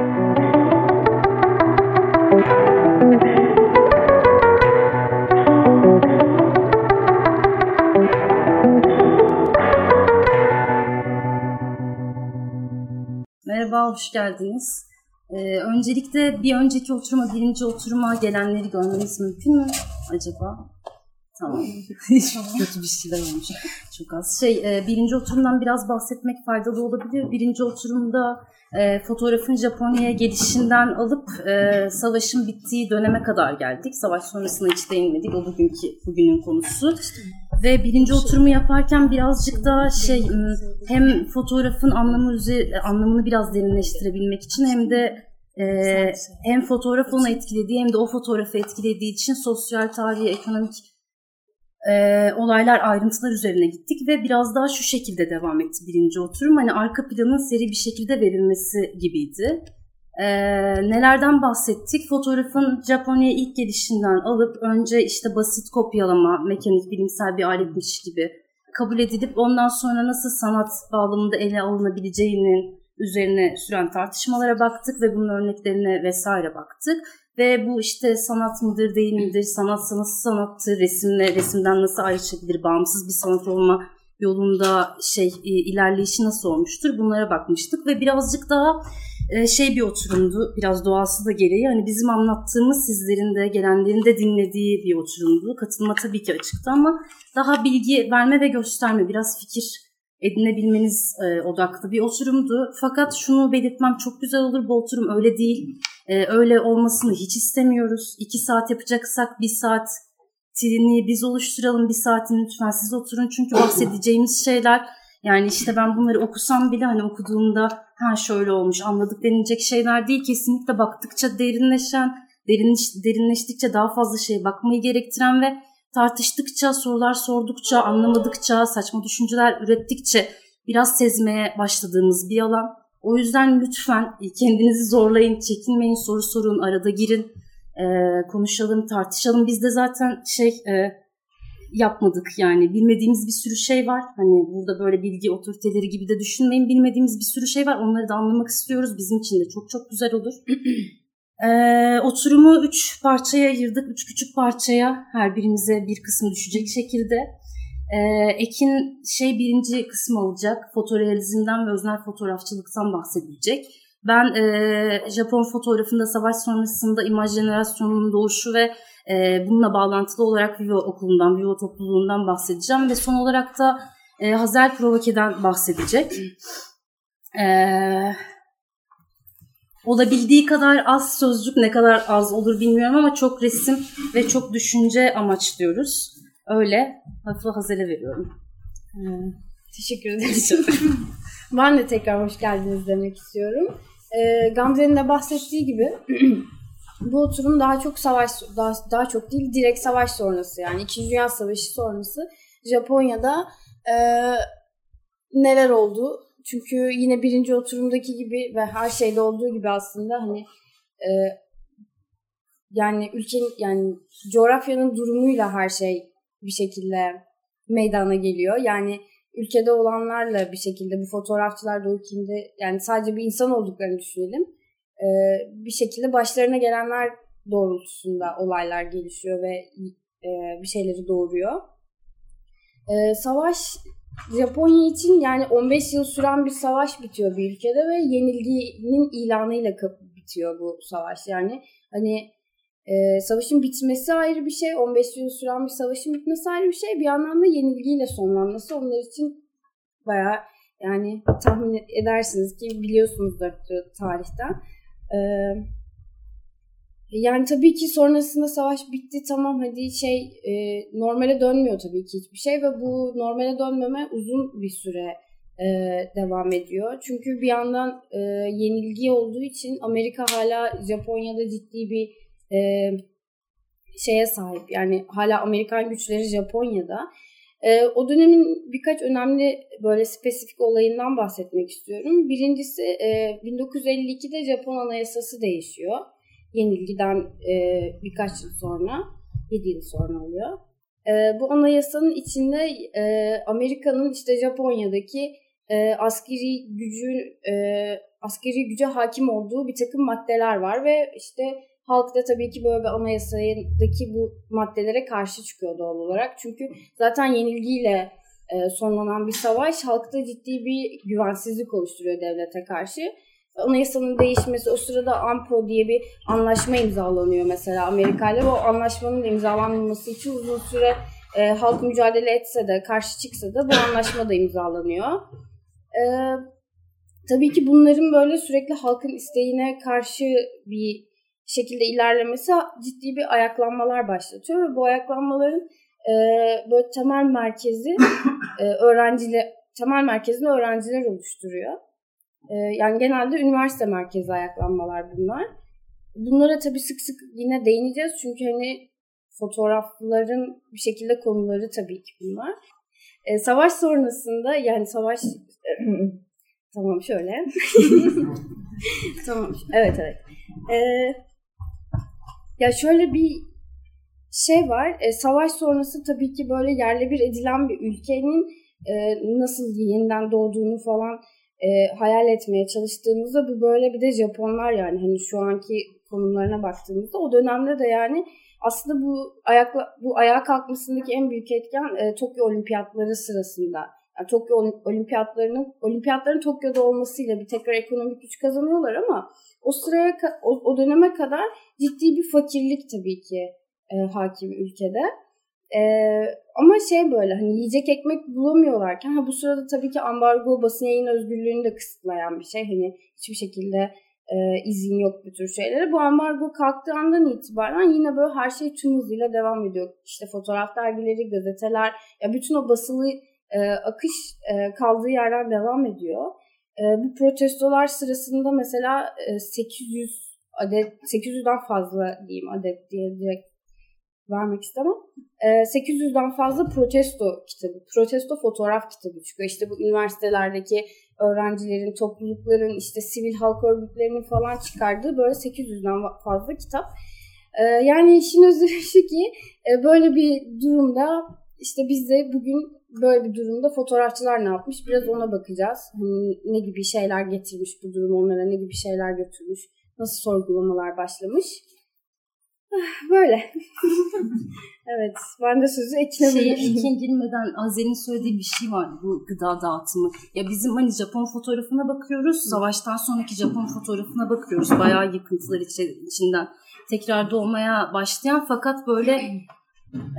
Merhaba, hoş geldiniz. Ee, öncelikle bir önceki oturuma, birinci oturuma gelenleri görmeniz mümkün mü acaba? Tamam. Kötü bir şeyler olmuş. Çok az. Şey, e, birinci oturumdan biraz bahsetmek faydalı olabilir. Birinci oturumda e, fotoğrafın Japonya'ya gelişinden alıp e, savaşın bittiği döneme kadar geldik. Savaş sonrasına hiç değinmedik. O bugünkü bugünün konusu. Ve birinci oturumu yaparken birazcık daha şey hem fotoğrafın anlamı anlamını biraz derinleştirebilmek için hem de e, hem fotoğraf onu etkilediği hem de o fotoğrafı etkilediği için sosyal, tarihi, ekonomik e, olaylar, ayrıntılar üzerine gittik ve biraz daha şu şekilde devam etti birinci oturum. Hani arka planın seri bir şekilde verilmesi gibiydi. E, nelerden bahsettik? Fotoğrafın Japonya'ya ilk gelişinden alıp önce işte basit kopyalama, mekanik, bilimsel bir aletmiş gibi kabul edilip ondan sonra nasıl sanat bağlamında ele alınabileceğinin üzerine süren tartışmalara baktık ve bunun örneklerine vesaire baktık. Ve bu işte sanat mıdır değil midir, sanat nasıl sanattır, resimle resimden nasıl ayrışabilir, bağımsız bir sanat olma yolunda şey e, ilerleyişi nasıl olmuştur bunlara bakmıştık ve birazcık daha e, şey bir oturumdu biraz doğası da gereği hani bizim anlattığımız sizlerin de gelenlerin de dinlediği bir oturumdu katılma tabii ki açıktı ama daha bilgi verme ve gösterme biraz fikir edinebilmeniz e, odaklı bir oturumdu. Fakat şunu belirtmem çok güzel olur bu oturum öyle değil. E, öyle olmasını hiç istemiyoruz. İki saat yapacaksak bir saat trini biz oluşturalım bir saatini lütfen siz oturun. Çünkü bahsedeceğimiz şeyler yani işte ben bunları okusam bile hani okuduğumda ha şöyle olmuş anladık denilecek şeyler değil. Kesinlikle baktıkça derinleşen, derinleş, derinleştikçe daha fazla şeye bakmayı gerektiren ve tartıştıkça, sorular sordukça, anlamadıkça, saçma düşünceler ürettikçe biraz sezmeye başladığımız bir alan. O yüzden lütfen kendinizi zorlayın, çekinmeyin, soru sorun, arada girin, e, konuşalım, tartışalım. Biz de zaten şey e, yapmadık yani bilmediğimiz bir sürü şey var. Hani burada böyle bilgi otoriteleri gibi de düşünmeyin. Bilmediğimiz bir sürü şey var. Onları da anlamak istiyoruz. Bizim için de çok çok güzel olur. Ee, oturumu üç parçaya ayırdık. Üç küçük parçaya her birimize bir kısmı düşecek şekilde. Ee, Ekin şey birinci kısmı olacak. Fotorealizmden ve öznel fotoğrafçılıktan bahsedecek. Ben e, Japon fotoğrafında savaş sonrasında imaj jenerasyonunun doğuşu ve e, bununla bağlantılı olarak Vivo okulundan, Vivo topluluğundan bahsedeceğim. Ve son olarak da e, Hazel Provoke'den bahsedecek. Eee olabildiği kadar az sözcük ne kadar az olur bilmiyorum ama çok resim ve çok düşünce amaçlıyoruz. Öyle hafif Hazel'e veriyorum. Hmm, teşekkür ederim. ben de tekrar hoş geldiniz demek istiyorum. Ee, Gamze'nin de bahsettiği gibi bu oturum daha çok savaş daha, daha çok değil direkt savaş sonrası yani İkinci Dünya Savaşı sonrası Japonya'da e, neler oldu çünkü yine birinci oturumdaki gibi ve her şeyde olduğu gibi aslında hani e, yani ülkenin yani coğrafyanın durumuyla her şey bir şekilde meydana geliyor. Yani ülkede olanlarla bir şekilde bu fotoğrafçılar da ülkede yani sadece bir insan olduklarını düşünelim. E, bir şekilde başlarına gelenler doğrultusunda olaylar gelişiyor ve e, bir şeyleri doğuruyor. E, savaş Japonya için yani 15 yıl süren bir savaş bitiyor bir ülkede ve yenilginin ilanıyla bitiyor bu savaş. Yani hani e, savaşın bitmesi ayrı bir şey, 15 yıl süren bir savaşın bitmesi ayrı bir şey. Bir yandan da yenilgiyle sonlanması onlar için bayağı yani tahmin edersiniz ki biliyorsunuzdur tarihten. Ee, yani tabii ki sonrasında savaş bitti tamam hadi şey e, normale dönmüyor tabii ki hiçbir şey ve bu normale dönmeme uzun bir süre e, devam ediyor. Çünkü bir yandan e, yenilgi olduğu için Amerika hala Japonya'da ciddi bir e, şeye sahip. Yani hala Amerikan güçleri Japonya'da. E, o dönemin birkaç önemli böyle spesifik olayından bahsetmek istiyorum. Birincisi e, 1952'de Japon Anayasası değişiyor yenilgiden e, birkaç yıl sonra, 7 yıl sonra oluyor. E, bu anayasanın içinde e, Amerika'nın işte Japonya'daki e, askeri gücü e, askeri güce hakim olduğu bir takım maddeler var ve işte halk da tabii ki böyle bir anayasadaki bu maddelere karşı çıkıyor doğal olarak. Çünkü zaten yenilgiyle e, sonlanan bir savaş halkta ciddi bir güvensizlik oluşturuyor devlete karşı. Anayasanın değişmesi o sırada AMPO diye bir anlaşma imzalanıyor mesela Amerika ile. Bu anlaşmanın imzalanması için uzun süre e, halk mücadele etse de karşı çıksa da bu anlaşma da imzalanıyor. E, tabii ki bunların böyle sürekli halkın isteğine karşı bir şekilde ilerlemesi ciddi bir ayaklanmalar başlatıyor ve bu ayaklanmaların e, böyle temel merkezi e, öğrenciler temel merkezini öğrenciler oluşturuyor. E, yani genelde üniversite merkezi ayaklanmalar bunlar. Bunlara tabii sık sık yine değineceğiz çünkü hani fotoğrafların bir şekilde konuları tabii ki bunlar. E, savaş sonrasında yani savaş tamam şöyle tamam evet evet. E, ya şöyle bir şey var. E, savaş sonrası tabii ki böyle yerle bir edilen bir ülkenin e, nasıl yeniden doğduğunu falan e, hayal etmeye çalıştığımızda bu böyle bir de Japonlar yani hani şu anki konumlarına baktığımızda o dönemde de yani aslında bu ayakla bu ayağa kalkmasındaki en büyük etken e, Tokyo Olimpiyatları sırasında. Yani Tokyo Olimpiyatlarının olimpiyatların Tokyo'da olmasıyla bir tekrar ekonomik güç kazanıyorlar ama o sıraya o, o döneme kadar ciddi bir fakirlik tabii ki e, hakim ülkede. E, ama şey böyle hani yiyecek ekmek bulamıyorlarken ha bu sırada tabii ki ambargo basın yayın özgürlüğünü de kısıtlayan bir şey. Hani hiçbir şekilde e, izin yok bu tür şeylere. Bu ambargo kalktığı andan itibaren yine böyle her şey tüm hızıyla devam ediyor. İşte fotoğraf dergileri, gazeteler ya bütün o basılı e, akış e, kaldığı yerden devam ediyor. E, bu protestolar sırasında mesela e, 800 adet 800'den fazla diyeyim adet diye direkt vermek istemem. E, 800'den fazla protesto kitabı, protesto fotoğraf kitabı çıkıyor. İşte bu üniversitelerdeki öğrencilerin, toplulukların, işte sivil halk örgütlerinin falan çıkardığı böyle 800'den fazla kitap. E, yani işin özü şu ki e, böyle bir durumda işte biz de bugün böyle bir durumda fotoğrafçılar ne yapmış biraz ona bakacağız. Hani ne gibi şeyler getirmiş bu durum onlara, ne gibi şeyler götürmüş, nasıl sorgulamalar başlamış. Ah, böyle. evet. Ben de sözü Ekin'e Şeye Ekin girmeden Azer'in söylediği bir şey var bu gıda dağıtımı. Ya bizim hani Japon fotoğrafına bakıyoruz. Savaştan sonraki Japon fotoğrafına bakıyoruz. Bayağı yıkıntılar içinden tekrar doğmaya başlayan fakat böyle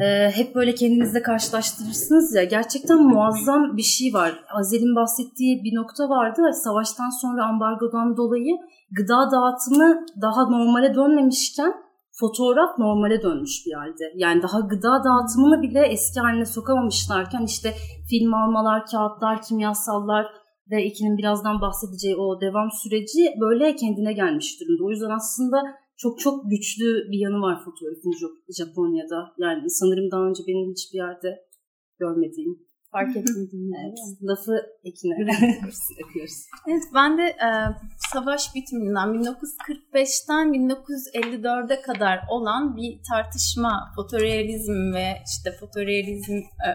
e, hep böyle kendinizle karşılaştırırsınız ya gerçekten muazzam bir şey var. Azer'in bahsettiği bir nokta vardı. Savaştan sonra ambargodan dolayı gıda dağıtımı daha normale dönmemişken fotoğraf normale dönmüş bir halde. Yani daha gıda dağıtımını bile eski haline sokamamışlarken işte film almalar, kağıtlar, kimyasallar ve ikinin birazdan bahsedeceği o devam süreci böyle kendine gelmiş durumda. O yüzden aslında çok çok güçlü bir yanı var fotoğrafın Japonya'da. Yani sanırım daha önce benim hiçbir yerde görmediğim. Fark etmedim. evet. Lafı Ekin'e yapıyoruz. Evet ben de e, savaş bitiminden 1945'ten 1954'e kadar olan bir tartışma fotorealizm ve işte fotorealizm e,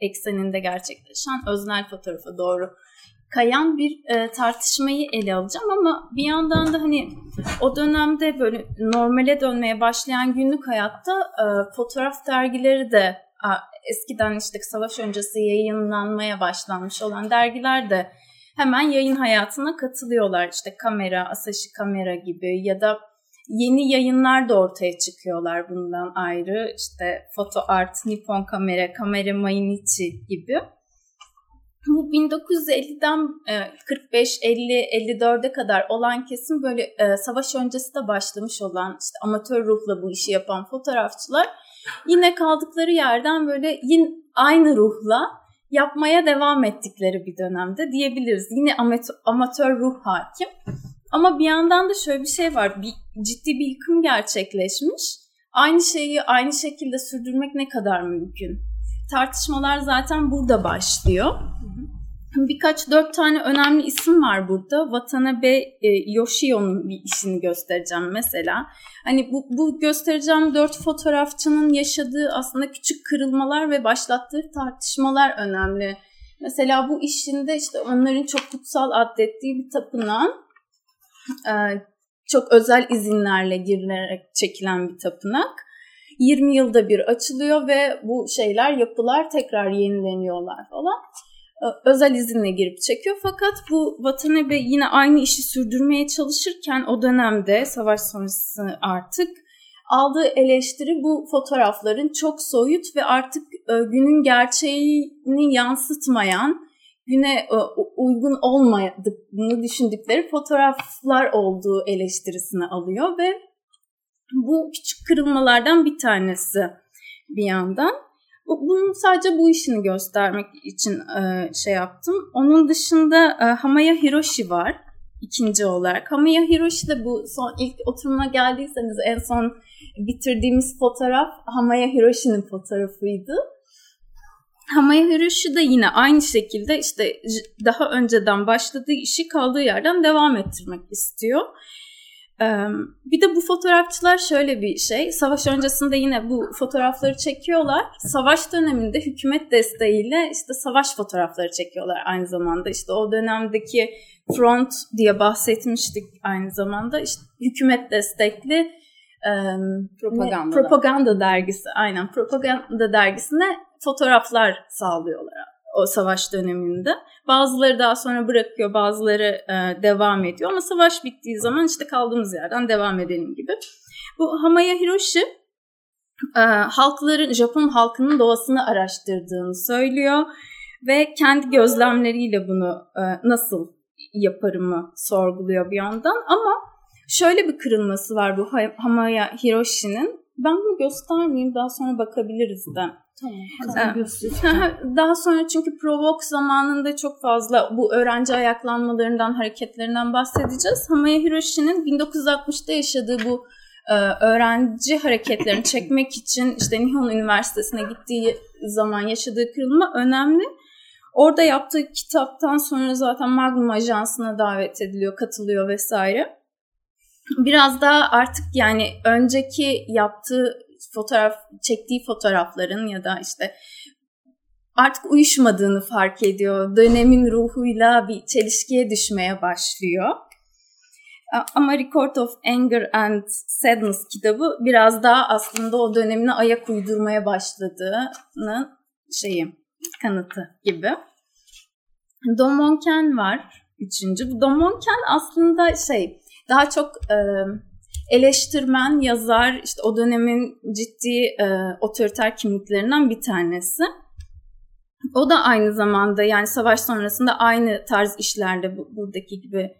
ekseninde gerçekleşen öznel fotoğrafa doğru kayan bir e, tartışmayı ele alacağım ama bir yandan da hani o dönemde böyle normale dönmeye başlayan günlük hayatta e, fotoğraf dergileri de a, eskiden işte savaş öncesi yayınlanmaya başlanmış olan dergiler de hemen yayın hayatına katılıyorlar. İşte kamera, Asahi kamera gibi ya da yeni yayınlar da ortaya çıkıyorlar bundan ayrı. İşte Foto Art, Nippon Kamera, Kamera Mainichi gibi. Bu 1950'den 45, 50, 54'e kadar olan kesim böyle e, savaş öncesi de başlamış olan işte amatör ruhla bu işi yapan fotoğrafçılar yine kaldıkları yerden böyle yine aynı ruhla yapmaya devam ettikleri bir dönemde diyebiliriz. Yine amatör, amatör ruh hakim. Ama bir yandan da şöyle bir şey var. Bir, ciddi bir yıkım gerçekleşmiş. Aynı şeyi aynı şekilde sürdürmek ne kadar mümkün? Tartışmalar zaten burada başlıyor. Birkaç dört tane önemli isim var burada. Watanabe e, Yoshio'nun bir işini göstereceğim mesela. Hani bu, bu göstereceğim dört fotoğrafçının yaşadığı aslında küçük kırılmalar ve başlattığı tartışmalar önemli. Mesela bu işinde işte onların çok kutsal adettiği bir tapınağın e, çok özel izinlerle girilerek çekilen bir tapınak. 20 yılda bir açılıyor ve bu şeyler, yapılar tekrar yenileniyorlar falan. Özel izinle girip çekiyor fakat bu Watanabe yine aynı işi sürdürmeye çalışırken o dönemde savaş sonrası artık aldığı eleştiri bu fotoğrafların çok soyut ve artık günün gerçeğini yansıtmayan güne uygun olmadığını düşündükleri fotoğraflar olduğu eleştirisini alıyor ve bu küçük kırılmalardan bir tanesi bir yandan. Bunun sadece bu işini göstermek için e, şey yaptım. Onun dışında e, Hamaya Hiroshi var ikinci olarak. Hamaya Hiroshi de bu son ilk oturuma geldiyseniz en son bitirdiğimiz fotoğraf Hamaya Hiroshi'nin fotoğrafıydı. Hamaya Hiroshi de yine aynı şekilde işte daha önceden başladığı işi kaldığı yerden devam ettirmek istiyor. Bir de bu fotoğrafçılar şöyle bir şey. Savaş öncesinde yine bu fotoğrafları çekiyorlar. Savaş döneminde hükümet desteğiyle işte savaş fotoğrafları çekiyorlar aynı zamanda. İşte o dönemdeki Front diye bahsetmiştik aynı zamanda. İşte hükümet destekli propaganda propaganda dergisi aynen propaganda dergisine fotoğraflar sağlıyorlar o savaş döneminde. Bazıları daha sonra bırakıyor, bazıları e, devam ediyor ama savaş bittiği zaman işte kaldığımız yerden devam edelim gibi. Bu Hamaya Hiroshi e, halkların, Japon halkının doğasını araştırdığını söylüyor ve kendi gözlemleriyle bunu e, nasıl yaparımı sorguluyor bir yandan ama şöyle bir kırılması var bu Hamaya Hiroshi'nin. Ben bunu göstermeyeyim daha sonra bakabiliriz de. Tamam. Daha sonra çünkü Provoke zamanında çok fazla bu öğrenci ayaklanmalarından, hareketlerinden bahsedeceğiz. Hamaya Hiroshi'nin 1960'da yaşadığı bu e, öğrenci hareketlerini çekmek için işte Nihon Üniversitesi'ne gittiği zaman yaşadığı kırılma önemli. Orada yaptığı kitaptan sonra zaten Magnum Ajansı'na davet ediliyor, katılıyor vesaire. Biraz daha artık yani önceki yaptığı fotoğraf çektiği fotoğrafların ya da işte artık uyuşmadığını fark ediyor. Dönemin ruhuyla bir çelişkiye düşmeye başlıyor. Ama Record of Anger and Sadness kitabı biraz daha aslında o dönemine ayak uydurmaya başladığını şeyi kanıtı gibi. Domonken var üçüncü. Domonken aslında şey daha çok e, eleştirmen, yazar, işte o dönemin ciddi e, otoriter kimliklerinden bir tanesi. O da aynı zamanda yani savaş sonrasında aynı tarz işlerde bu, buradaki gibi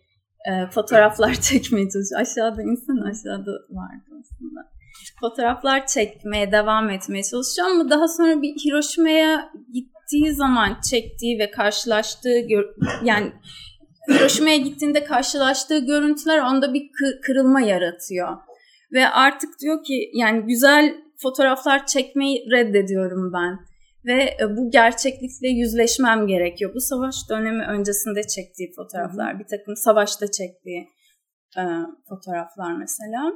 e, fotoğraflar çekmeye çalışıyor. Aşağıda insan aşağıda vardı aslında. Fotoğraflar çekmeye devam etmeye çalışıyor ama daha sonra bir Hiroşima'ya gittiği zaman çektiği ve karşılaştığı yani Hiroşima'ya gittiğinde karşılaştığı görüntüler onda bir kırılma yaratıyor. Ve artık diyor ki yani güzel fotoğraflar çekmeyi reddediyorum ben. Ve e, bu gerçeklikle yüzleşmem gerekiyor. Bu savaş dönemi öncesinde çektiği fotoğraflar. Bir takım savaşta çektiği e, fotoğraflar mesela.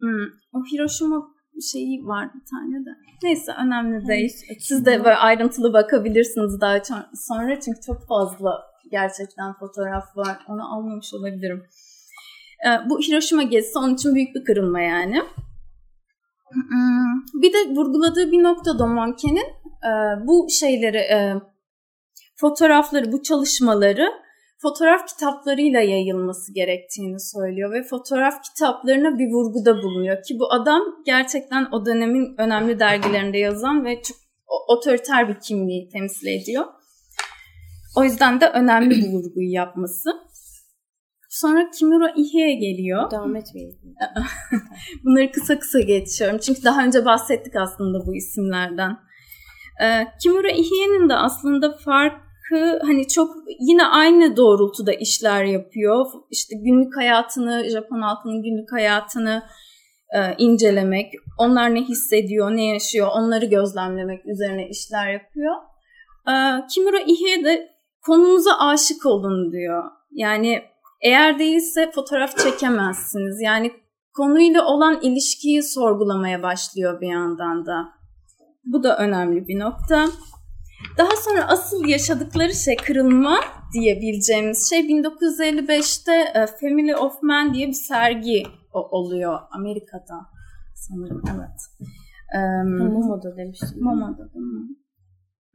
Hmm, o Hiroşima şeyi var bir tane de. Neyse önemli değil. Siz de böyle ayrıntılı bakabilirsiniz daha sonra çünkü çok fazla gerçekten fotoğraf var. Onu almamış olabilirim. Ee, bu Hiroşima gezisi onun için büyük bir kırılma yani. Hmm, bir de vurguladığı bir nokta Domonke'nin e, bu şeyleri, e, fotoğrafları, bu çalışmaları fotoğraf kitaplarıyla yayılması gerektiğini söylüyor ve fotoğraf kitaplarına bir vurguda bulunuyor ki bu adam gerçekten o dönemin önemli dergilerinde yazan ve çok otoriter bir kimliği temsil ediyor. O yüzden de önemli bir vurguyu yapması. Sonra Kimura Ihie geliyor. Devam etmeyelim. Bunları kısa kısa geçiyorum. Çünkü daha önce bahsettik aslında bu isimlerden. Ee, Kimura Ihie'nin de aslında farkı hani çok yine aynı doğrultuda işler yapıyor. İşte günlük hayatını, Japon halkının günlük hayatını e, incelemek, onlar ne hissediyor, ne yaşıyor, onları gözlemlemek üzerine işler yapıyor. E, Kimura Ihie de konumuza aşık olun diyor. Yani eğer değilse fotoğraf çekemezsiniz. Yani konuyla olan ilişkiyi sorgulamaya başlıyor bir yandan da. Bu da önemli bir nokta. Daha sonra asıl yaşadıkları şey kırılma diyebileceğimiz şey 1955'te e, Family of Man diye bir sergi oluyor Amerika'da sanırım evet. Momo'da demiştim. Momo'da.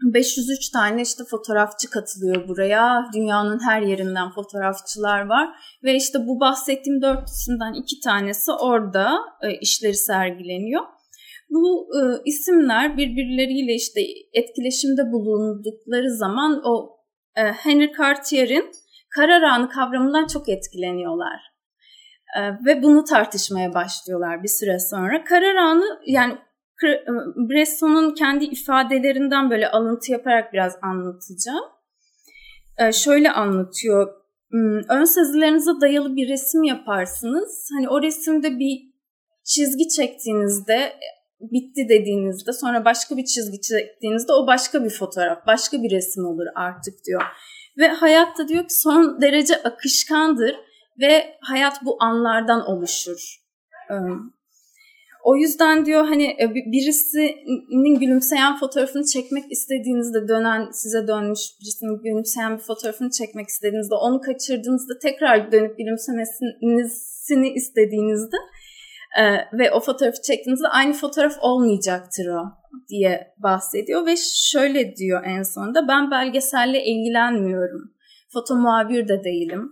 503 tane işte fotoğrafçı katılıyor buraya. Dünyanın her yerinden fotoğrafçılar var. Ve işte bu bahsettiğim dört isimden iki tanesi orada e, işleri sergileniyor. Bu e, isimler birbirleriyle işte etkileşimde bulundukları zaman o e, Henry Cartier'in karar anı kavramından çok etkileniyorlar. E, ve bunu tartışmaya başlıyorlar bir süre sonra. Karar anı yani Bresson'un kendi ifadelerinden böyle alıntı yaparak biraz anlatacağım. E, şöyle anlatıyor. Hmm, ön sezilerinize dayalı bir resim yaparsınız. Hani o resimde bir çizgi çektiğinizde bitti dediğinizde sonra başka bir çizgi çektiğinizde o başka bir fotoğraf, başka bir resim olur artık diyor. Ve hayatta diyor ki son derece akışkandır ve hayat bu anlardan oluşur. O yüzden diyor hani e, birisinin gülümseyen fotoğrafını çekmek istediğinizde dönen size dönmüş birisinin gülümseyen bir fotoğrafını çekmek istediğinizde onu kaçırdığınızda tekrar dönüp gülümsemesini istediğinizde e, ve o fotoğrafı çektiğinizde aynı fotoğraf olmayacaktır o diye bahsediyor. Ve şöyle diyor en sonunda ben belgeselle ilgilenmiyorum. Foto muhabir de değilim.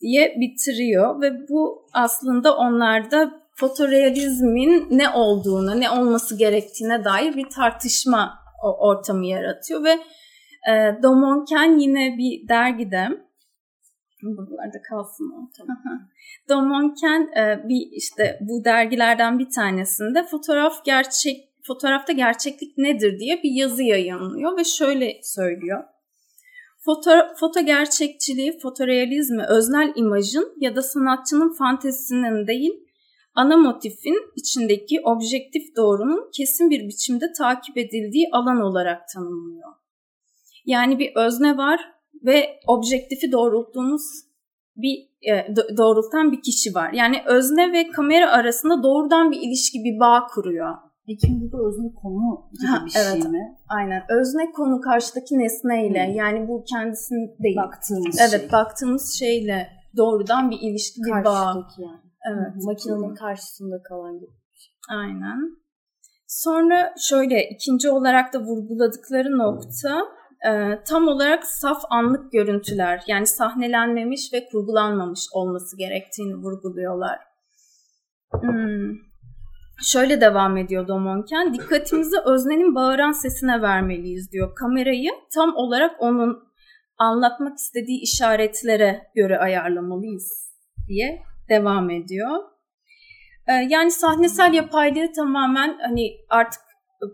diye bitiriyor. Ve bu aslında onlarda fotorealizmin ne olduğunu, ne olması gerektiğine dair bir tartışma ortamı yaratıyor ve e, Domonken yine bir dergide buralarda kalsın o. Domonken e, bir işte bu dergilerden bir tanesinde fotoğraf gerçek fotoğrafta gerçeklik nedir diye bir yazı yayınlıyor ve şöyle söylüyor. Foto, foto gerçekçiliği, fotorealizmi öznel imajın ya da sanatçının fantezisinin değil, ana motifin içindeki objektif doğrunun kesin bir biçimde takip edildiği alan olarak tanımlıyor. Yani bir özne var ve objektifi doğrulttuğumuz bir e, doğrultan bir kişi var. Yani özne ve kamera arasında doğrudan bir ilişki, bir bağ kuruyor. Peki burada özne konu gibi ha, bir şey evet, mi? Aynen. Özne konu karşıdaki nesneyle hmm. yani bu kendisini değil. Baktığımız Evet, şey. baktığımız şeyle doğrudan bir ilişki, bir bağ. yani. Evet. Makinenin karşısında kalan gibi bir şey. Aynen. Sonra şöyle ikinci olarak da vurguladıkları nokta e, tam olarak saf anlık görüntüler yani sahnelenmemiş ve kurgulanmamış olması gerektiğini vurguluyorlar. Hmm. Şöyle devam ediyor Domonken, dikkatimizi öznenin bağıran sesine vermeliyiz diyor. Kamerayı tam olarak onun anlatmak istediği işaretlere göre ayarlamalıyız diye devam ediyor. Ee, yani sahnesel yapaylığı tamamen hani artık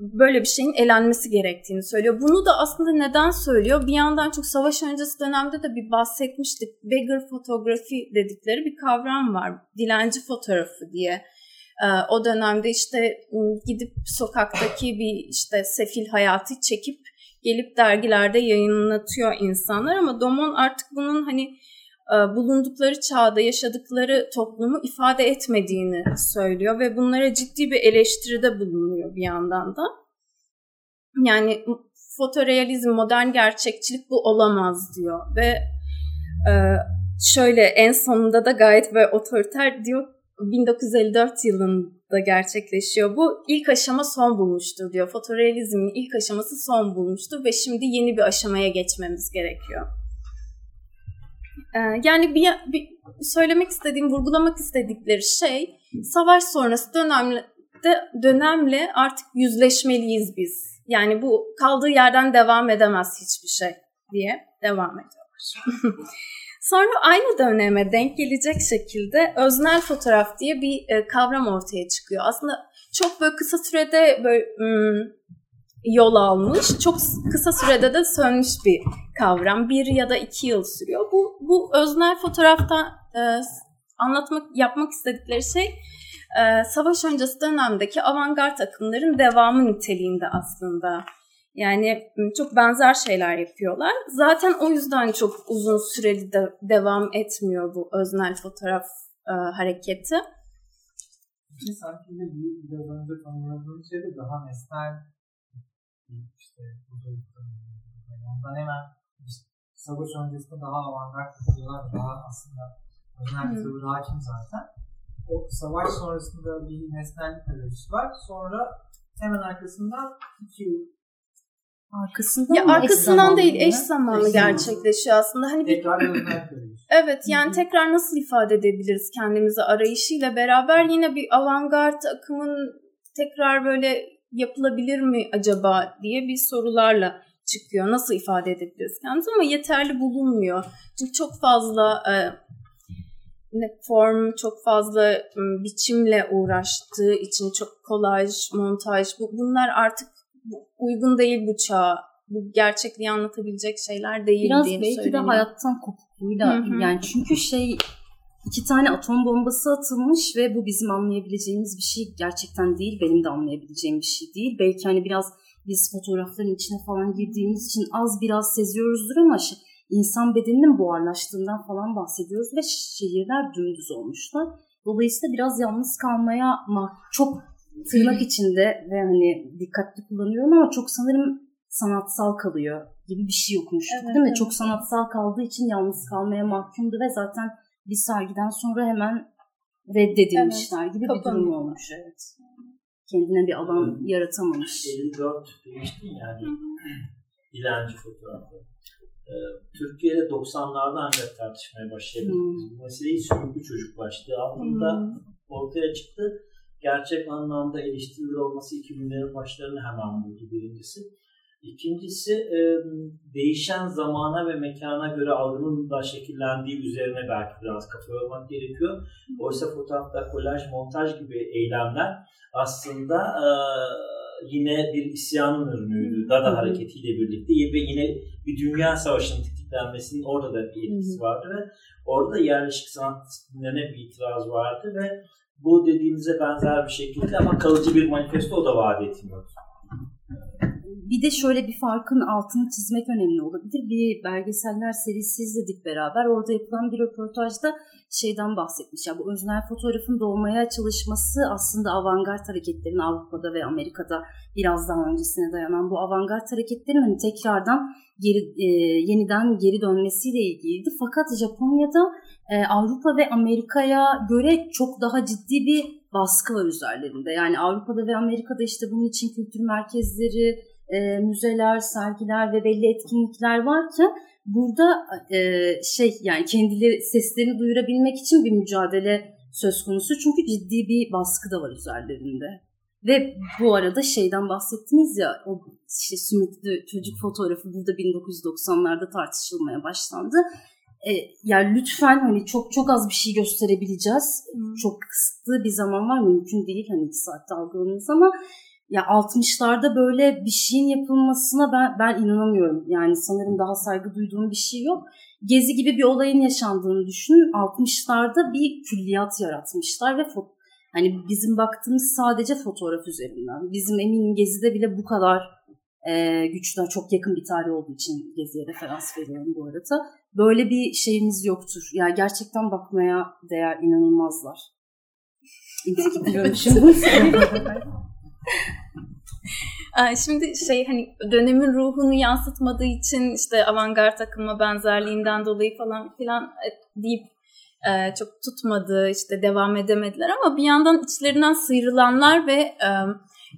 böyle bir şeyin elenmesi gerektiğini söylüyor. Bunu da aslında neden söylüyor? Bir yandan çok savaş öncesi dönemde de bir bahsetmiştik. Beggar fotoğrafi dedikleri bir kavram var. Dilenci fotoğrafı diye. Ee, o dönemde işte gidip sokaktaki bir işte sefil hayatı çekip gelip dergilerde yayınlatıyor insanlar ama Domon artık bunun hani bulundukları çağda yaşadıkları toplumu ifade etmediğini söylüyor ve bunlara ciddi bir eleştiride bulunuyor bir yandan da. Yani fotorealizm, modern gerçekçilik bu olamaz diyor ve e, şöyle en sonunda da gayet ve otoriter diyor 1954 yılında gerçekleşiyor bu. ilk aşama son bulmuştur diyor. Fotorealizmin ilk aşaması son bulmuştur ve şimdi yeni bir aşamaya geçmemiz gerekiyor. Ee, yani bir, bir söylemek istediğim, vurgulamak istedikleri şey savaş sonrası dönemle, dönemle artık yüzleşmeliyiz biz. Yani bu kaldığı yerden devam edemez hiçbir şey diye devam ediyorlar. Sonra aynı döneme denk gelecek şekilde öznel fotoğraf diye bir e, kavram ortaya çıkıyor. Aslında çok böyle kısa sürede böyle ım, yol almış. Çok kısa sürede de sönmüş bir kavram. Bir ya da iki yıl sürüyor. Bu, bu öznel fotoğrafta e, anlatmak, yapmak istedikleri şey e, savaş öncesi dönemdeki avantgard akımların devamı niteliğinde aslında. Yani çok benzer şeyler yapıyorlar. Zaten o yüzden çok uzun süreli de devam etmiyor bu öznel fotoğraf e, hareketi. Sanki biraz önce tanımladığımız şey de daha nesnel işte bu yani ondan hemen savaş öncesinde daha avantgard yapıyorlar. Daha aslında öznel bir tavır hakim zaten. O savaş sonrasında bir nesnellik arayışı var. Sonra hemen arkasından iki yıl Arkasından Ya mı? Arkasından değil eş zamanlı Eş zamanlı. gerçekleşiyor aslında. Hani bir. Evet yani tekrar nasıl ifade edebiliriz kendimizi arayışıyla beraber yine bir avantgard akımın tekrar böyle yapılabilir mi acaba diye bir sorularla çıkıyor. Nasıl ifade edebiliriz kendimizi ama yeterli bulunmuyor. Çünkü çok fazla e, form, çok fazla m, biçimle uğraştığı için çok kolaj, montaj bu, bunlar artık uygun değil bu çağa. Bu gerçekliği anlatabilecek şeyler değil Biraz diye belki de söyleniyor. hayattan kopukluğuyla Hı hı. yani çünkü şey iki tane atom bombası atılmış ve bu bizim anlayabileceğimiz bir şey gerçekten değil. Benim de anlayabileceğim bir şey değil. Belki hani biraz biz fotoğrafların içine falan girdiğimiz için az biraz seziyoruzdur ama insan bedeninin buharlaştığından falan bahsediyoruz ve şehirler dümdüz olmuşlar. Dolayısıyla biraz yalnız kalmaya çok tırnak içinde ve hani dikkatli kullanıyorum ama çok sanırım sanatsal kalıyor gibi bir şey okumuştuk Evet, değil mi? evet. Çok sanatsal kaldığı için yalnız kalmaya mahkumdu ve zaten bir sergiden sonra hemen reddedilmişler gibi bir durum kapanıyor. olmuş. Evet. Kendine bir alan yaratamamış. 54 demiştin yani dilenci fotoğrafı. Ee, Türkiye'de 90'larda ancak tartışmaya başladık. Hmm. Bu meseleyi sürüklü çocuk başlığı altında Hmm. ortaya çıktı. Gerçek anlamda eleştirilir olması 2000'lerin başlarını hemen buldu birincisi. İkincisi e, değişen zamana ve mekana göre algının da şekillendiği üzerine belki biraz kafa yormak gerekiyor. Oysa fotoğrafta kolaj, montaj gibi eylemler aslında e, yine bir isyanın ürünüydü. Dada hareketiyle birlikte ve yine bir dünya savaşının tetiklenmesinin orada da bir etkisi vardı ve orada da yerleşik sanat disiplinlerine bir itiraz vardı ve bu dediğimize benzer bir şekilde ama kalıcı bir manifesto da vaat etmiyor. Bir de şöyle bir farkın altını çizmek önemli olabilir. Bir belgeseller serisi izledik beraber. Orada yapılan bir röportajda şeyden bahsetmiş. Ya bu öznel fotoğrafın doğmaya çalışması aslında avantgard hareketlerin Avrupa'da ve Amerika'da biraz daha öncesine dayanan bu avantgard hareketlerin hani tekrardan geri e, yeniden geri dönmesiyle ilgiliydi. Fakat Japonya'da e, Avrupa ve Amerika'ya göre çok daha ciddi bir baskı var üzerlerinde. Yani Avrupa'da ve Amerika'da işte bunun için kültür merkezleri, e, müzeler, sergiler ve belli etkinlikler varken burada e, şey yani kendileri seslerini duyurabilmek için bir mücadele söz konusu. Çünkü ciddi bir baskı da var üzerlerinde. Ve bu arada şeyden bahsettiniz ya o işte sümüklü çocuk fotoğrafı burada 1990'larda tartışılmaya başlandı. E, yani lütfen hani çok çok az bir şey gösterebileceğiz. Çok kısıtlı bir zaman var mümkün değil hani iki saatte algılamanız ama ya 60'larda böyle bir şeyin yapılmasına ben ben inanamıyorum. Yani sanırım daha saygı duyduğum bir şey yok. Gezi gibi bir olayın yaşandığını düşünün. 60'larda bir külliyat yaratmışlar ve fo- hani bizim baktığımız sadece fotoğraf üzerinden. Bizim eminim Gezi'de bile bu kadar e, güçlü, çok yakın bir tarih olduğu için Gezi'ye referans veriyorum bu arada. Böyle bir şeyimiz yoktur. Yani gerçekten bakmaya değer inanılmazlar. İntik gidiyormuşum. Şimdi şey hani dönemin ruhunu yansıtmadığı için işte avantgard akıma benzerliğinden dolayı falan filan e, deyip e, çok tutmadı işte devam edemediler ama bir yandan içlerinden sıyrılanlar ve e,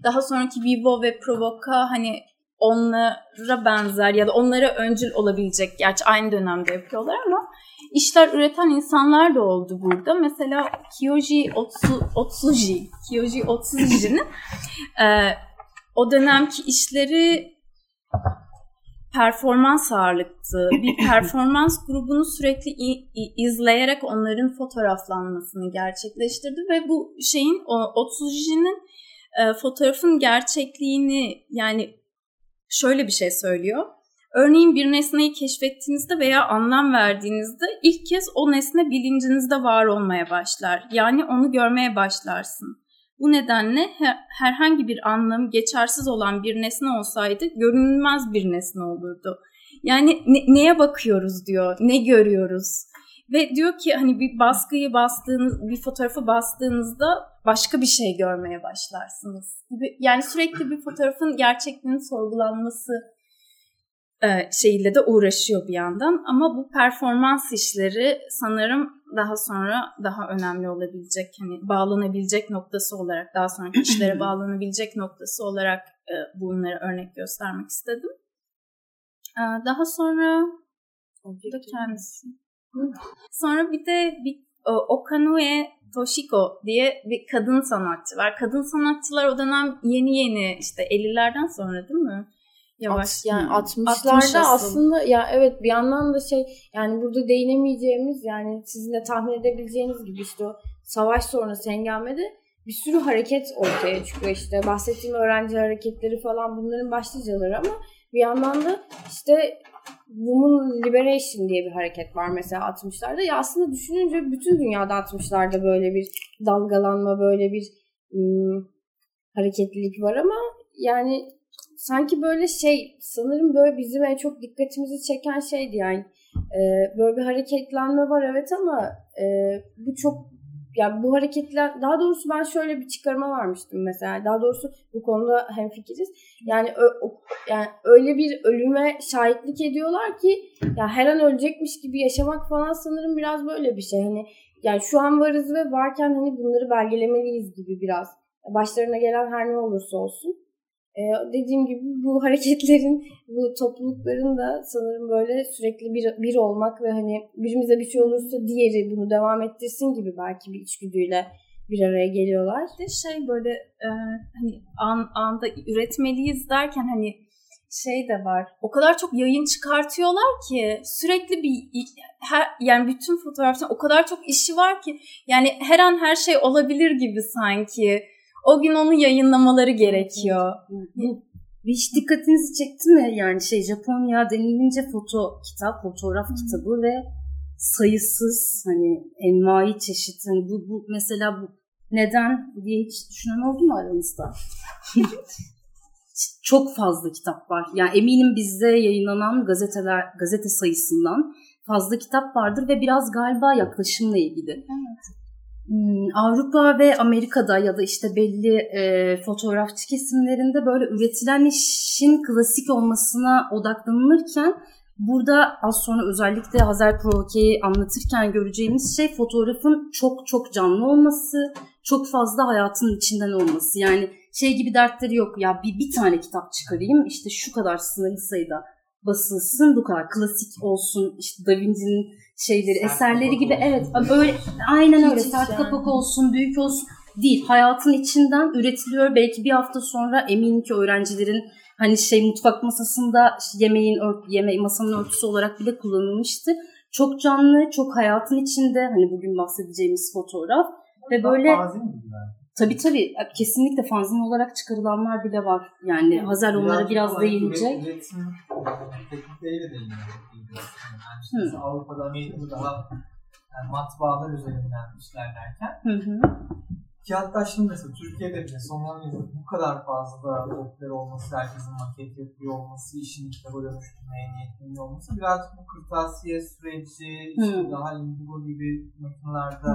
daha sonraki Vivo ve Provoca hani onlara benzer ya da onlara öncül olabilecek gerçi aynı dönemde yapıyorlar ama işler üreten insanlar da oldu burada. Mesela Kiyoji Otsu, Otsuji, Kiyoji Otsuji'nin e, o dönemki işleri performans ağırlıktı. Bir performans grubunu sürekli izleyerek onların fotoğraflanmasını gerçekleştirdi ve bu şeyin o Otsuji'nin e, fotoğrafın gerçekliğini yani şöyle bir şey söylüyor. Örneğin bir nesneyi keşfettiğinizde veya anlam verdiğinizde ilk kez o nesne bilincinizde var olmaya başlar. Yani onu görmeye başlarsın. Bu nedenle he- herhangi bir anlamı geçersiz olan bir nesne olsaydı görünmez bir nesne olurdu. Yani ne- neye bakıyoruz diyor, ne görüyoruz. Ve diyor ki hani bir baskıyı bastığınız, bir fotoğrafı bastığınızda başka bir şey görmeye başlarsınız. Yani sürekli bir fotoğrafın gerçekliğinin sorgulanması şeyle de uğraşıyor bir yandan. Ama bu performans işleri sanırım daha sonra daha önemli olabilecek, hani bağlanabilecek noktası olarak, daha sonraki işlere bağlanabilecek noktası olarak e, bunları örnek göstermek istedim. E, daha sonra da kendisi. Sonra bir de bir Okanue Toshiko diye bir kadın sanatçı var. Kadın sanatçılar o dönem yeni yeni işte 50'lerden sonra değil mi? Yavaş. At, yani 60'larda 60 aslında ya evet bir yandan da şey yani burada değinemeyeceğimiz yani sizin de tahmin edebileceğiniz gibi işte o savaş sonrası hengamede bir sürü hareket ortaya çıkıyor işte bahsettiğim öğrenci hareketleri falan bunların başlıcaları ama bir yandan da işte Women Liberation diye bir hareket var mesela 60'larda. Ya aslında düşününce bütün dünyada 60'larda böyle bir dalgalanma, böyle bir ım, hareketlilik var ama yani sanki böyle şey sanırım böyle bizim en çok dikkatimizi çeken şeydi yani. E, böyle bir hareketlenme var evet ama e, bu çok yani bu hareketler daha doğrusu ben şöyle bir çıkarıma varmıştım mesela. Daha doğrusu bu konuda hem fikiriz yani ö, yani öyle bir ölüme şahitlik ediyorlar ki ya her an ölecekmiş gibi yaşamak falan sanırım biraz böyle bir şey. Hani yani şu an varız ve varken hani bunları belgelemeliyiz gibi biraz. Başlarına gelen her ne olursa olsun ee, dediğim gibi bu hareketlerin, bu toplulukların da sanırım böyle sürekli bir, bir olmak ve hani birimize bir şey olursa diğeri bunu devam ettirsin gibi belki bir içgüdüyle bir araya geliyorlar. De şey böyle e, hani an, anda üretmeliyiz derken hani şey de var. O kadar çok yayın çıkartıyorlar ki sürekli bir her yani bütün fotoğrafçıların o kadar çok işi var ki yani her an her şey olabilir gibi sanki. O gün onu yayınlamaları gerekiyor. Hiç dikkatinizi çekti mi? Yani şey Japonya denilince foto kitap, fotoğraf hmm. kitabı ve sayısız hani envai çeşit. Hani bu, bu mesela bu neden diye hiç düşünen oldu mu aranızda? Çok fazla kitap var. Yani eminim bizde yayınlanan gazeteler gazete sayısından fazla kitap vardır ve biraz galiba yaklaşımla ilgili. Evet. Hmm, Avrupa ve Amerika'da ya da işte belli e, fotoğrafçı kesimlerinde böyle üretilen işin klasik olmasına odaklanılırken burada az sonra özellikle Hazel Provoke'yi anlatırken göreceğimiz şey fotoğrafın çok çok canlı olması, çok fazla hayatın içinden olması. Yani şey gibi dertleri yok ya bir, bir tane kitap çıkarayım işte şu kadar sınırlı sayıda basılsın bu kadar klasik olsun işte Da Vinci'nin şeyleri sert eserleri gibi evet böyle aynen öyle sert yani. kapak olsun büyük olsun değil. Hayatın içinden üretiliyor. Belki bir hafta sonra eminim ki öğrencilerin hani şey mutfak masasında yemeğin ört, yeme masanın örtüsü olarak bile kullanılmıştı. Çok canlı çok hayatın içinde hani bugün bahsedeceğimiz fotoğraf ve böyle Tabii tabii. Kesinlikle fanzin olarak çıkarılanlar bile var. Yani Hazel onlara biraz değinecek. Üretim teknikleriyle. Yani işte Avrupa'da, Amerika'da daha yani matbaalar üzerinden işlerlerken hı hı. Ki hatta şimdi mesela Türkiye'de bile son 10 yılda bu kadar fazla popüler olması, herkesin maket yapıyor olması, işin kitaba dönüştürmeye niyetli olması birazcık bu kırtasiye süreci, işte hmm. daha indigo gibi makinelerde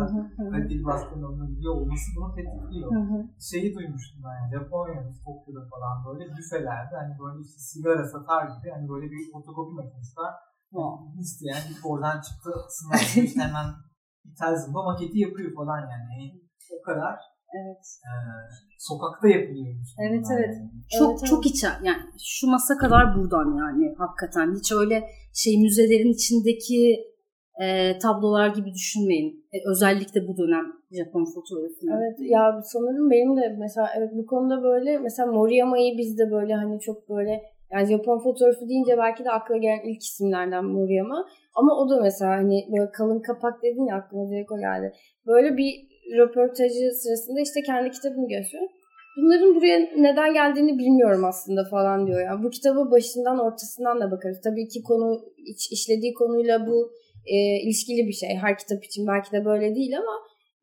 kaliteli baskının alınabiliyor olması bunu tetikliyor. Hmm. Şeyi duymuştum ben yani Japonya'da, Tokyo'da falan böyle büfelerde hani böyle işte sigara satar gibi hani böyle bir fotokopi makinesi var. Hmm. İsteyen oradan çıktı sınav işte hemen ithal zımba maketi yapıyor falan yani o kadar Evet. E, sokakta yapılıyor. Evet evet. Çok evet, çok evet. içe yani şu masa kadar buradan yani hakikaten hiç öyle şey müzelerin içindeki e, tablolar gibi düşünmeyin. E, özellikle bu dönem Japon fotoğrafını. Evet ya sanırım benim de mesela evet bu konuda böyle mesela Moriyama'yı biz de böyle hani çok böyle yani Japon fotoğrafı deyince belki de akla gelen ilk isimlerden Moriyama. Ama o da mesela hani böyle kalın kapak dedin ya aklıma direkt o geldi. Böyle bir röportajı sırasında işte kendi kitabını gösteriyor. Bunların buraya neden geldiğini bilmiyorum aslında falan diyor. Yani bu kitabı başından ortasından da bakarız. Tabii ki konu işlediği konuyla bu e, ilişkili bir şey. Her kitap için belki de böyle değil ama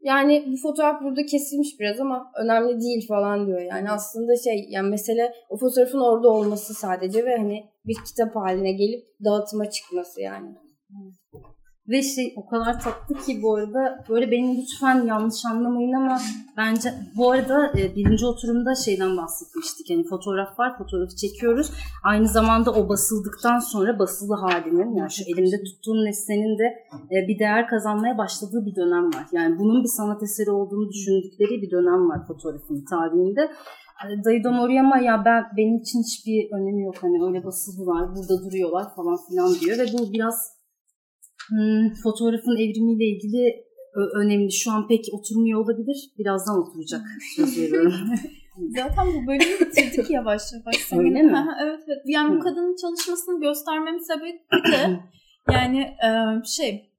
yani bu fotoğraf burada kesilmiş biraz ama önemli değil falan diyor. Yani aslında şey yani mesele o fotoğrafın orada olması sadece ve hani bir kitap haline gelip dağıtıma çıkması yani. Ve şey o kadar tatlı ki bu arada böyle beni lütfen yanlış anlamayın ama bence bu arada e, birinci oturumda şeyden bahsetmiştik. Yani fotoğraf var fotoğrafı çekiyoruz. Aynı zamanda o basıldıktan sonra basılı halinin yani şu elimde tuttuğum nesnenin de e, bir değer kazanmaya başladığı bir dönem var. Yani bunun bir sanat eseri olduğunu düşündükleri bir dönem var fotoğrafın tarihinde. Daido Moriyama ya ben benim için hiçbir önemi yok hani öyle basılılar burada duruyorlar falan filan diyor ve bu biraz fotoğrafın evrimiyle ilgili önemli. Şu an pek oturmuyor olabilir. Birazdan oturacak. Zaten bu bölümü bitirdik yavaş yavaş. Öyle mi? evet evet. Yani bu kadının çalışmasını göstermemin sebebi de yani şey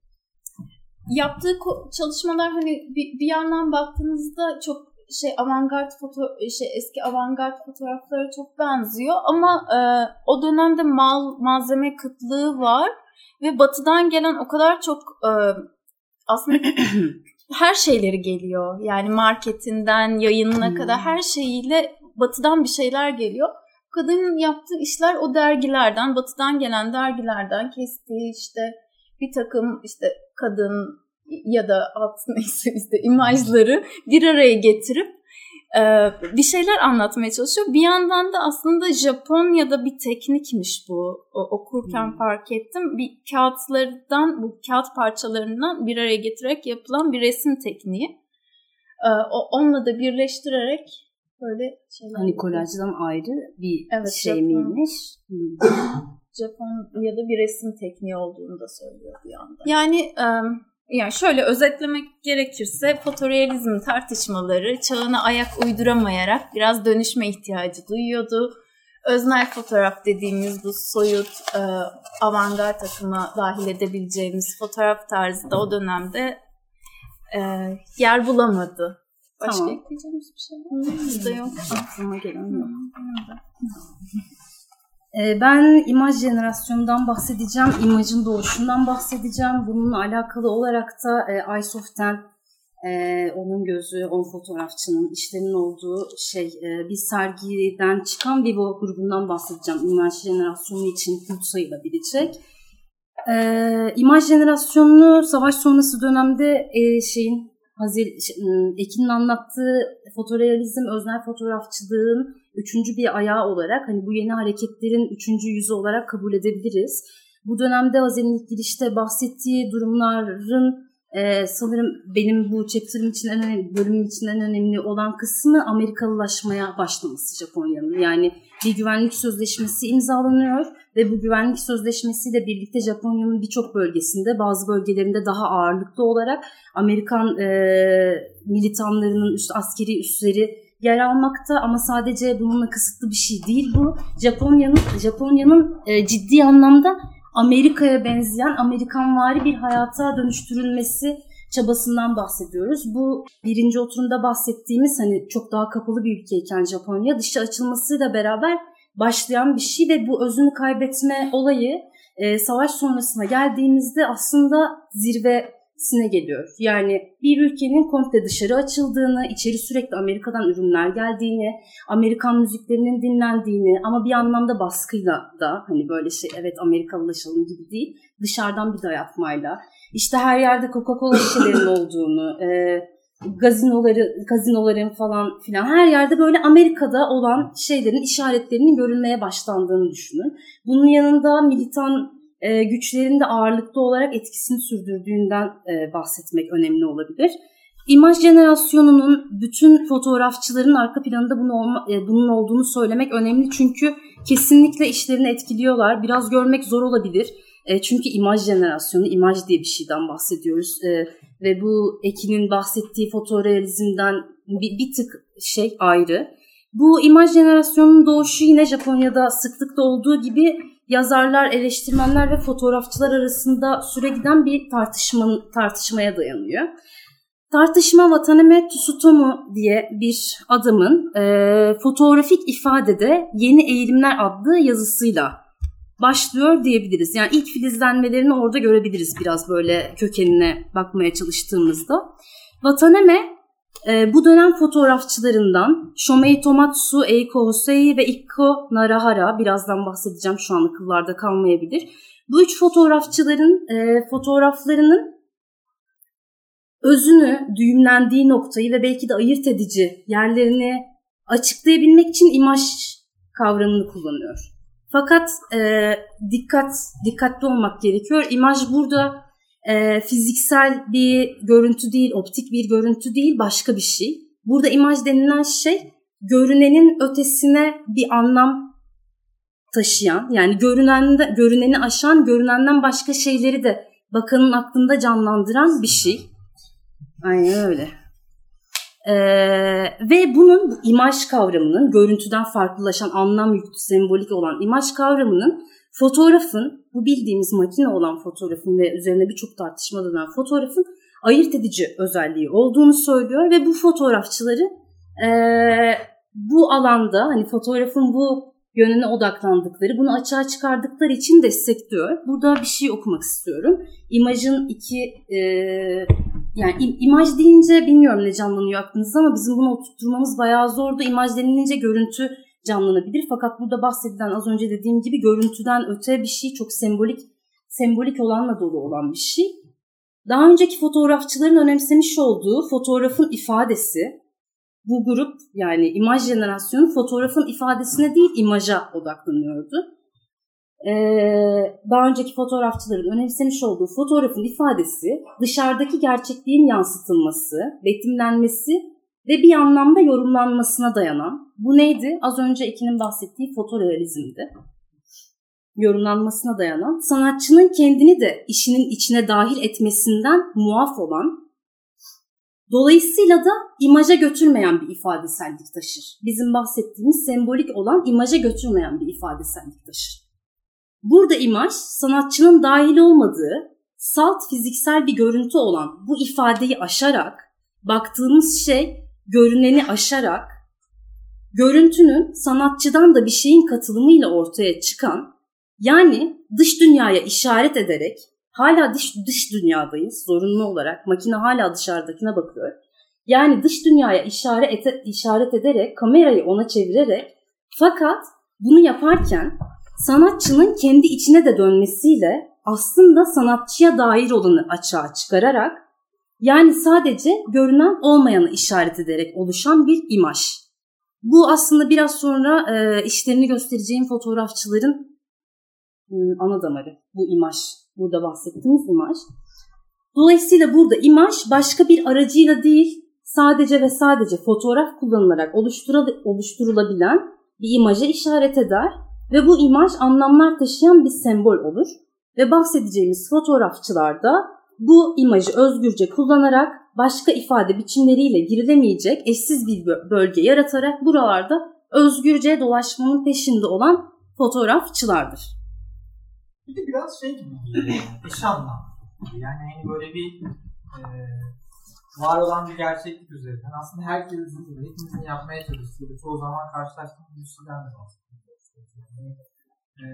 yaptığı çalışmalar hani bir, bir yandan baktığınızda çok şey avantgard foto şey eski avantgard fotoğraflara çok benziyor ama e, o dönemde mal malzeme kıtlığı var ve batıdan gelen o kadar çok e, aslında her şeyleri geliyor. Yani marketinden yayınına hmm. kadar her şeyiyle batıdan bir şeyler geliyor. Kadının yaptığı işler o dergilerden, batıdan gelen dergilerden kestiği işte bir takım işte kadın ya da alt neyse işte imajları bir araya getirip bir şeyler anlatmaya çalışıyor. Bir yandan da aslında Japonya'da bir teknikmiş bu. O, okurken hmm. fark ettim. Bir kağıtlardan, bu kağıt parçalarından bir araya getirerek yapılan bir resim tekniği. E, o, onunla da birleştirerek böyle şeyler. Hani kolajdan ayrı bir evet, şey Japon, miymiş? Japonya'da bir resim tekniği olduğunu da söylüyor bir yandan. Yani e, yani şöyle özetlemek gerekirse fotorealizm tartışmaları çağına ayak uyduramayarak biraz dönüşme ihtiyacı duyuyordu. Öznel fotoğraf dediğimiz bu soyut e, avantgard akıma dahil edebileceğimiz fotoğraf tarzı da o dönemde e, yer bulamadı. Başka tamam. ekleyeceğimiz bir şey var mı? Bizde yok. Aklıma gelen yok. Ee, ben imaj jenerasyonundan bahsedeceğim, imajın doğuşundan bahsedeceğim. Bununla alakalı olarak da e, Aysof'ten e, onun gözü, on fotoğrafçının işlerinin olduğu şey e, bir sergiden çıkan Vivo grubundan bahsedeceğim. İmaj jenerasyonu için kült sayılabilecek. E, imaj jenerasyonunu savaş sonrası dönemde e, şeyin Hazil, Ekin'in anlattığı fotorealizm, öznel fotoğrafçılığın üçüncü bir ayağı olarak hani bu yeni hareketlerin üçüncü yüzü olarak kabul edebiliriz. Bu dönemde Hazel'in ilk girişte bahsettiği durumların e, sanırım benim bu chapter'ım için en önemli, bölümüm için en önemli olan kısmı Amerikalılaşmaya başlaması Japonya'nın. Yani bir güvenlik sözleşmesi imzalanıyor ve bu güvenlik sözleşmesiyle birlikte Japonya'nın birçok bölgesinde bazı bölgelerinde daha ağırlıklı olarak Amerikan e, militanlarının üst askeri üsleri yer almakta ama sadece bununla kısıtlı bir şey değil bu. Japonya'nın Japonya'nın e, ciddi anlamda Amerika'ya benzeyen Amerikanvari bir hayata dönüştürülmesi çabasından bahsediyoruz. Bu birinci oturumda bahsettiğimiz hani çok daha kapalı bir ülkeyken Japonya dışa açılmasıyla beraber başlayan bir şey ve bu özünü kaybetme olayı e, savaş sonrasına geldiğimizde aslında zirve sine geliyor. Yani bir ülkenin komple dışarı açıldığını, içeri sürekli Amerika'dan ürünler geldiğini, Amerikan müziklerinin dinlendiğini ama bir anlamda baskıyla da hani böyle şey evet Amerikalılaşalım gibi değil, dışarıdan bir dayatmayla. İşte her yerde Coca-Cola şişelerinin olduğunu, e, gazinoları, gazinoların falan filan her yerde böyle Amerika'da olan şeylerin işaretlerinin görülmeye başlandığını düşünün. Bunun yanında militan e, güçlerinde ağırlıklı olarak etkisini sürdürdüğünden e, bahsetmek önemli olabilir. İmaj jenerasyonunun bütün fotoğrafçıların arka planında e, bunun olduğunu söylemek önemli çünkü kesinlikle işlerini etkiliyorlar. Biraz görmek zor olabilir. E, çünkü imaj jenerasyonu, imaj diye bir şeyden bahsediyoruz. Ve bu Ekin'in bahsettiği fotorealizmden bir, bir tık şey ayrı. Bu imaj jenerasyonunun doğuşu yine Japonya'da sıklıkla olduğu gibi yazarlar, eleştirmenler ve fotoğrafçılar arasında süre giden bir tartışma, tartışmaya dayanıyor. Tartışma Watanabe Tsutomu diye bir adamın e, fotoğrafik ifadede Yeni Eğilimler adlı yazısıyla başlıyor diyebiliriz. Yani ilk filizlenmelerini orada görebiliriz biraz böyle kökenine bakmaya çalıştığımızda. Watanabe e, bu dönem fotoğrafçılarından Shomei Tomatsu, Eiko Hosei ve Ikko Narahara, birazdan bahsedeceğim şu an akıllarda kalmayabilir. Bu üç fotoğrafçıların e, fotoğraflarının özünü, düğümlendiği noktayı ve belki de ayırt edici yerlerini açıklayabilmek için imaj kavramını kullanıyor. Fakat e, dikkat dikkatli olmak gerekiyor. İmaj burada e, fiziksel bir görüntü değil, optik bir görüntü değil, başka bir şey. Burada imaj denilen şey görünenin ötesine bir anlam taşıyan, yani görünende, görüneni aşan, görünenden başka şeyleri de bakanın aklında canlandıran bir şey. Aynen öyle. Ee, ve bunun bu imaj kavramının, görüntüden farklılaşan anlam yüklü, sembolik olan imaj kavramının fotoğrafın, bu bildiğimiz makine olan fotoğrafın ve üzerine birçok tartışma dönen fotoğrafın ayırt edici özelliği olduğunu söylüyor ve bu fotoğrafçıları e, bu alanda hani fotoğrafın bu yönüne odaklandıkları, bunu açığa çıkardıkları için destekliyor. Burada bir şey okumak istiyorum. İmajın iki, e, yani im, imaj deyince bilmiyorum ne canlanıyor aklınızda ama bizim bunu oturtmamız bayağı zordu. İmaj denilince görüntü canlanabilir. Fakat burada bahsedilen az önce dediğim gibi görüntüden öte bir şey çok sembolik sembolik olanla dolu olan bir şey. Daha önceki fotoğrafçıların önemsemiş olduğu fotoğrafın ifadesi, bu grup yani imaj jenerasyonu fotoğrafın ifadesine değil imaja odaklanıyordu. Ee, daha önceki fotoğrafçıların önemsemiş olduğu fotoğrafın ifadesi dışarıdaki gerçekliğin yansıtılması, betimlenmesi ve bir anlamda yorumlanmasına dayanan. Bu neydi? Az önce ikinin bahsettiği fotorealizmdi. Yorumlanmasına dayanan, sanatçının kendini de işinin içine dahil etmesinden muaf olan Dolayısıyla da imaja götürmeyen bir ifadesellik taşır. Bizim bahsettiğimiz sembolik olan imaja götürmeyen bir ifadesellik taşır. Burada imaj sanatçının dahil olmadığı salt fiziksel bir görüntü olan bu ifadeyi aşarak, baktığımız şey görüneni aşarak, görüntünün sanatçıdan da bir şeyin katılımıyla ortaya çıkan, yani dış dünyaya işaret ederek hala dış, dış dünyadayız zorunlu olarak. Makine hala dışarıdakine bakıyor. Yani dış dünyaya işaret, ete, işaret ederek, kamerayı ona çevirerek fakat bunu yaparken sanatçının kendi içine de dönmesiyle aslında sanatçıya dair olanı açığa çıkararak yani sadece görünen olmayanı işaret ederek oluşan bir imaj. Bu aslında biraz sonra e, işlerini göstereceğim fotoğrafçıların e, ana damarı bu imaj burada bahsettiğimiz imaj. Dolayısıyla burada imaj başka bir aracıyla değil, sadece ve sadece fotoğraf kullanılarak oluşturulabilen bir imaja işaret eder ve bu imaj anlamlar taşıyan bir sembol olur. Ve bahsedeceğimiz fotoğrafçılar da bu imajı özgürce kullanarak başka ifade biçimleriyle girilemeyecek eşsiz bir bölge yaratarak buralarda özgürce dolaşmanın peşinde olan fotoğrafçılardır. Bir de biraz şey gibi geliyor. Eş anlam. Yani hani böyle bir e, var olan bir gerçeklik üzerinden aslında herkesin, hepimizin yapmaya çalıştığı, çoğu zaman karşılaştığımız bir şeyden de bahsediyoruz. Yani, e,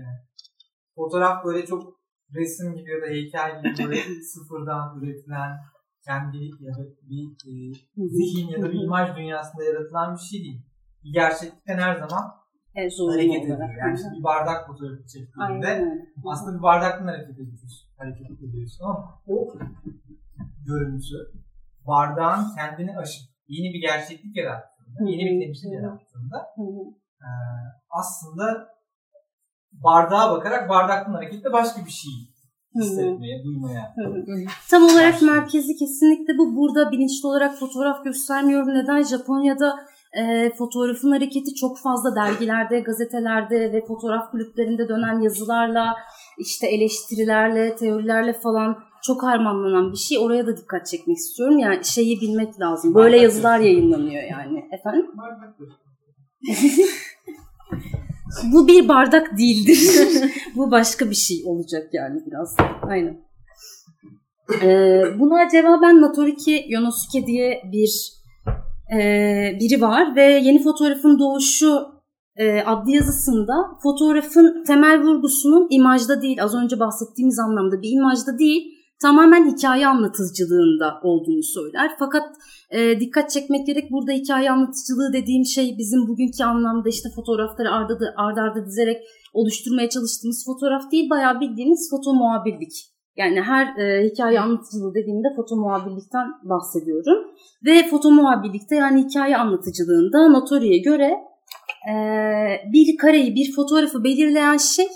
fotoğraf böyle çok resim gibi ya da heykel gibi böyle sıfırdan üretilen kendi ya da bir e, zihin ya da bir imaj dünyasında yaratılan bir şey değil. Bir gerçeklikten her zaman e, hareket ediyor. Yani işte bir bardak fotoğrafı çektiğinde aslında bir bardaktan hareket ediyorsun, hareket ediyorsun ama o görüntü bardağın kendini aşıp yeni bir gerçeklik yarattığında, yeni bir temsil yarattığında e, aslında bardağa bakarak bardaktan hareketle başka bir şey hissetmeye, duymaya. Tam olarak merkezi kesinlikle bu. Burada bilinçli olarak fotoğraf göstermiyorum. Neden? Japonya'da e, fotoğrafın hareketi çok fazla dergilerde, gazetelerde ve fotoğraf kulüplerinde dönen yazılarla, işte eleştirilerle, teorilerle falan çok harmanlanan bir şey. Oraya da dikkat çekmek istiyorum. Yani şeyi bilmek lazım. Böyle yazılar yayınlanıyor yani. Efendim? Bu bir bardak değildir. Bu başka bir şey olacak yani biraz. Aynen. Ee, buna cevaben Natoriki Yonosuke diye bir e, biri var ve yeni fotoğrafın doğuşu e, adlı yazısında fotoğrafın temel vurgusunun imajda değil, az önce bahsettiğimiz anlamda bir imajda değil, tamamen hikaye anlatıcılığında olduğunu söyler. Fakat e, dikkat çekmek gerek burada hikaye anlatıcılığı dediğim şey bizim bugünkü anlamda işte fotoğrafları arda, arda arda dizerek oluşturmaya çalıştığımız fotoğraf değil bayağı bildiğimiz foto muhabirlik. Yani her e, hikaye anlatıcılığı dediğimde foto muhabirlikten bahsediyorum. Ve foto muhabirlikte yani hikaye anlatıcılığında Notori'ye göre e, bir kareyi, bir fotoğrafı belirleyen şey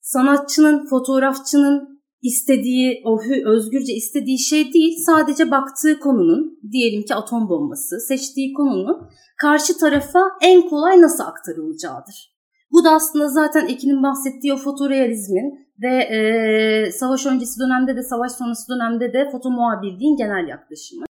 sanatçının, fotoğrafçının istediği, o özgürce istediği şey değil, sadece baktığı konunun, diyelim ki atom bombası, seçtiği konunun karşı tarafa en kolay nasıl aktarılacağıdır. Bu da aslında zaten Ekin'in bahsettiği o fotorealizmin ve e, savaş öncesi dönemde de savaş sonrası dönemde de foto muhabirliğin genel yaklaşımı.